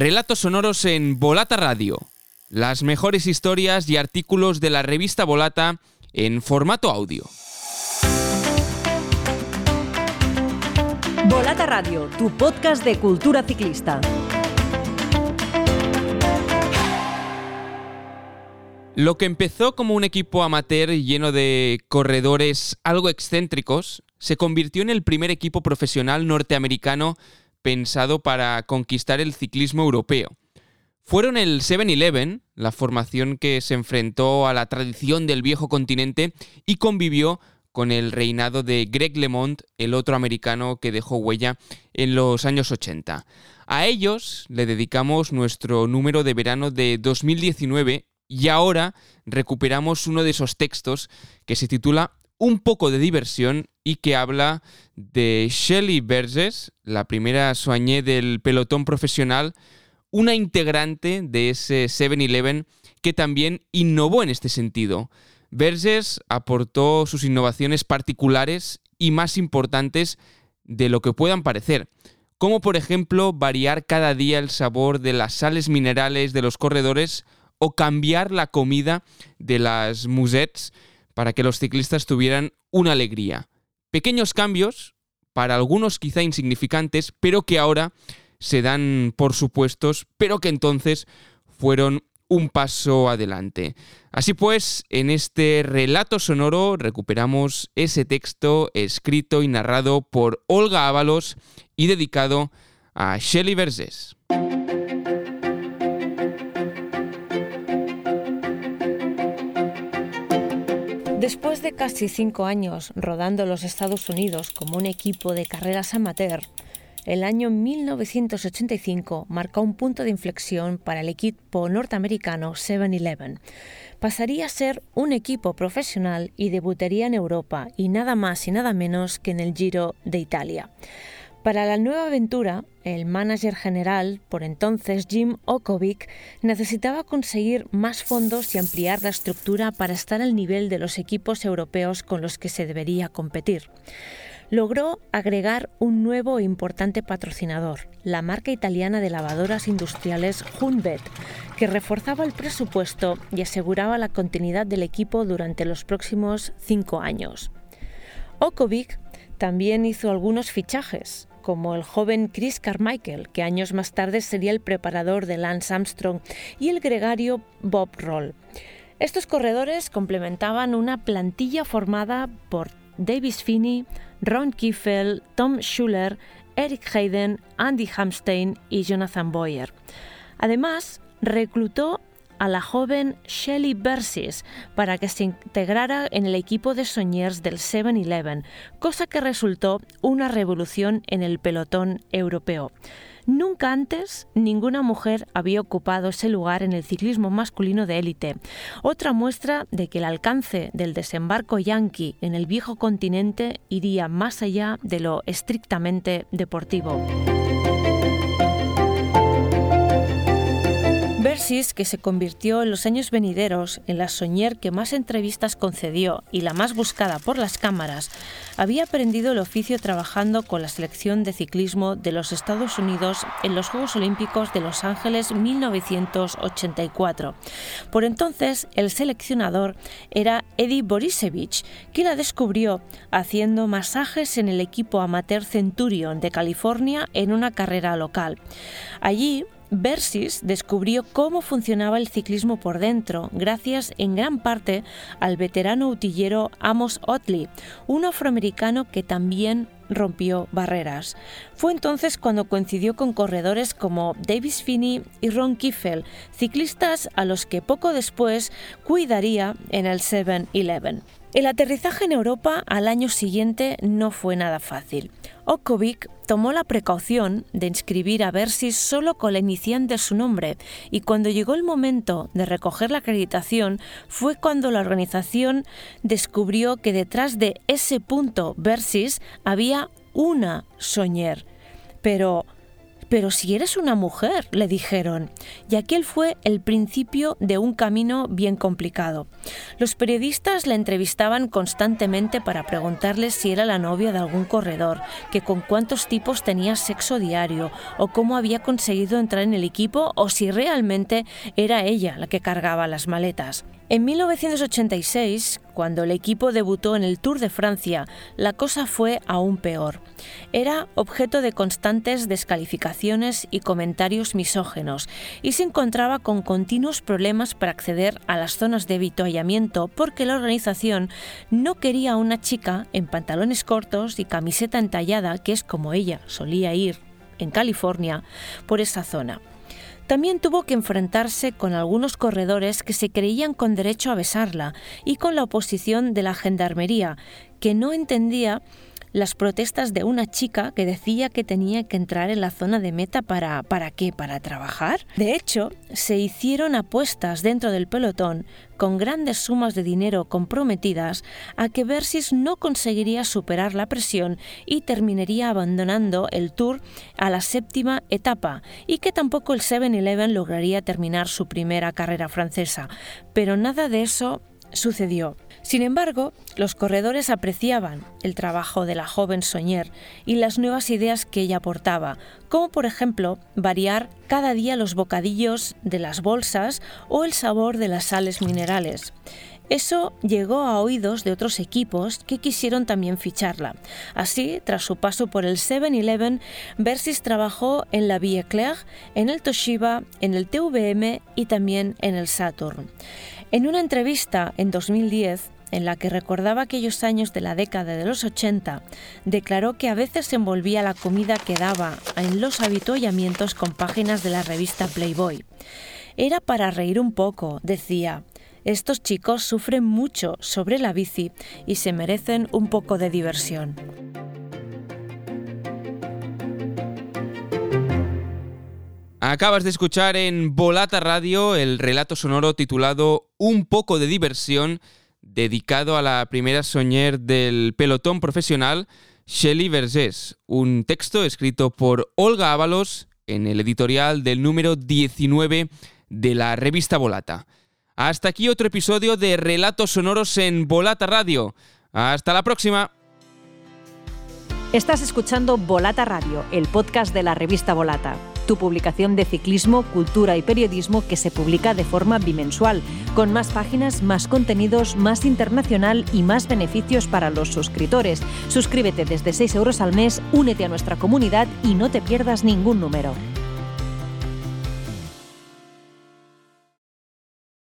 Relatos sonoros en Volata Radio. Las mejores historias y artículos de la revista Volata en formato audio. Volata Radio, tu podcast de cultura ciclista. Lo que empezó como un equipo amateur lleno de corredores algo excéntricos, se convirtió en el primer equipo profesional norteamericano pensado para conquistar el ciclismo europeo. Fueron el 7-Eleven, la formación que se enfrentó a la tradición del viejo continente y convivió con el reinado de Greg LeMond, el otro americano que dejó huella en los años 80. A ellos le dedicamos nuestro número de verano de 2019 y ahora recuperamos uno de esos textos que se titula Un poco de diversión y que habla de Shelley Verges, la primera soañé del pelotón profesional, una integrante de ese 7-Eleven que también innovó en este sentido. Verges aportó sus innovaciones particulares y más importantes de lo que puedan parecer, como por ejemplo variar cada día el sabor de las sales minerales de los corredores o cambiar la comida de las musettes para que los ciclistas tuvieran una alegría. Pequeños cambios, para algunos quizá insignificantes, pero que ahora se dan por supuestos, pero que entonces fueron un paso adelante. Así pues, en este relato sonoro recuperamos ese texto escrito y narrado por Olga Ábalos y dedicado a Shelley Verses. Después de casi cinco años rodando los Estados Unidos como un equipo de carreras amateur, el año 1985 marcó un punto de inflexión para el equipo norteamericano 7-Eleven. Pasaría a ser un equipo profesional y debutaría en Europa y nada más y nada menos que en el Giro de Italia. Para la nueva aventura, el manager general, por entonces Jim Okovic, necesitaba conseguir más fondos y ampliar la estructura para estar al nivel de los equipos europeos con los que se debería competir. Logró agregar un nuevo e importante patrocinador, la marca italiana de lavadoras industriales Hunbet, que reforzaba el presupuesto y aseguraba la continuidad del equipo durante los próximos cinco años. Okovic también hizo algunos fichajes, como el joven Chris Carmichael, que años más tarde sería el preparador de Lance Armstrong, y el gregario Bob Roll. Estos corredores complementaban una plantilla formada por Davis Finney, Ron Kiffel, Tom Schuller, Eric Hayden, Andy Hamstein y Jonathan Boyer. Además, reclutó a la joven Shelley Bersis para que se integrara en el equipo de soñers del 7-Eleven, cosa que resultó una revolución en el pelotón europeo. Nunca antes ninguna mujer había ocupado ese lugar en el ciclismo masculino de élite. Otra muestra de que el alcance del desembarco yanqui en el viejo continente iría más allá de lo estrictamente deportivo. Que se convirtió en los años venideros en la soñer que más entrevistas concedió y la más buscada por las cámaras, había aprendido el oficio trabajando con la selección de ciclismo de los Estados Unidos en los Juegos Olímpicos de Los Ángeles 1984. Por entonces, el seleccionador era Eddie Borisevich, que la descubrió haciendo masajes en el equipo amateur Centurion de California en una carrera local. Allí, Versis descubrió cómo funcionaba el ciclismo por dentro, gracias en gran parte al veterano utillero Amos Otley, un afroamericano que también rompió barreras. Fue entonces cuando coincidió con corredores como Davis Finney y Ron Kiffel, ciclistas a los que poco después cuidaría en el 7-Eleven. El aterrizaje en Europa al año siguiente no fue nada fácil. Okovic tomó la precaución de inscribir a Versis solo con la inicial de su nombre y cuando llegó el momento de recoger la acreditación fue cuando la organización descubrió que detrás de ese punto Versis había una Soñer. Pero Pero si eres una mujer, le dijeron. Y aquel fue el principio de un camino bien complicado. Los periodistas le entrevistaban constantemente para preguntarle si era la novia de algún corredor, que con cuántos tipos tenía sexo diario, o cómo había conseguido entrar en el equipo, o si realmente era ella la que cargaba las maletas. En 1986, cuando el equipo debutó en el Tour de Francia, la cosa fue aún peor. Era objeto de constantes descalificaciones y comentarios misógenos y se encontraba con continuos problemas para acceder a las zonas de avituallamiento porque la organización no quería a una chica en pantalones cortos y camiseta entallada, que es como ella solía ir en California, por esa zona. También tuvo que enfrentarse con algunos corredores que se creían con derecho a besarla y con la oposición de la gendarmería, que no entendía las protestas de una chica que decía que tenía que entrar en la zona de meta para ¿para qué? ¿Para trabajar? De hecho, se hicieron apuestas dentro del pelotón con grandes sumas de dinero comprometidas a que Versis no conseguiría superar la presión y terminaría abandonando el Tour a la séptima etapa y que tampoco el 7-Eleven lograría terminar su primera carrera francesa. Pero nada de eso sucedió. Sin embargo, los corredores apreciaban el trabajo de la joven Soñer y las nuevas ideas que ella aportaba, como por ejemplo variar cada día los bocadillos de las bolsas o el sabor de las sales minerales. Eso llegó a oídos de otros equipos que quisieron también ficharla. Así, tras su paso por el 7-Eleven, Versis trabajó en la Vie Claire, en el Toshiba, en el TVM y también en el Saturn. En una entrevista en 2010, en la que recordaba aquellos años de la década de los 80, declaró que a veces envolvía la comida que daba en los habituallamientos con páginas de la revista Playboy. Era para reír un poco, decía. Estos chicos sufren mucho sobre la bici y se merecen un poco de diversión. Acabas de escuchar en Volata Radio el relato sonoro titulado Un poco de diversión, dedicado a la primera soñer del pelotón profesional, Shelley Vergés, un texto escrito por Olga Ábalos en el editorial del número 19 de la revista Volata. Hasta aquí otro episodio de Relatos Sonoros en Volata Radio. Hasta la próxima. Estás escuchando Volata Radio, el podcast de la revista Volata tu publicación de ciclismo, cultura y periodismo que se publica de forma bimensual, con más páginas, más contenidos, más internacional y más beneficios para los suscriptores. Suscríbete desde 6 euros al mes, únete a nuestra comunidad y no te pierdas ningún número.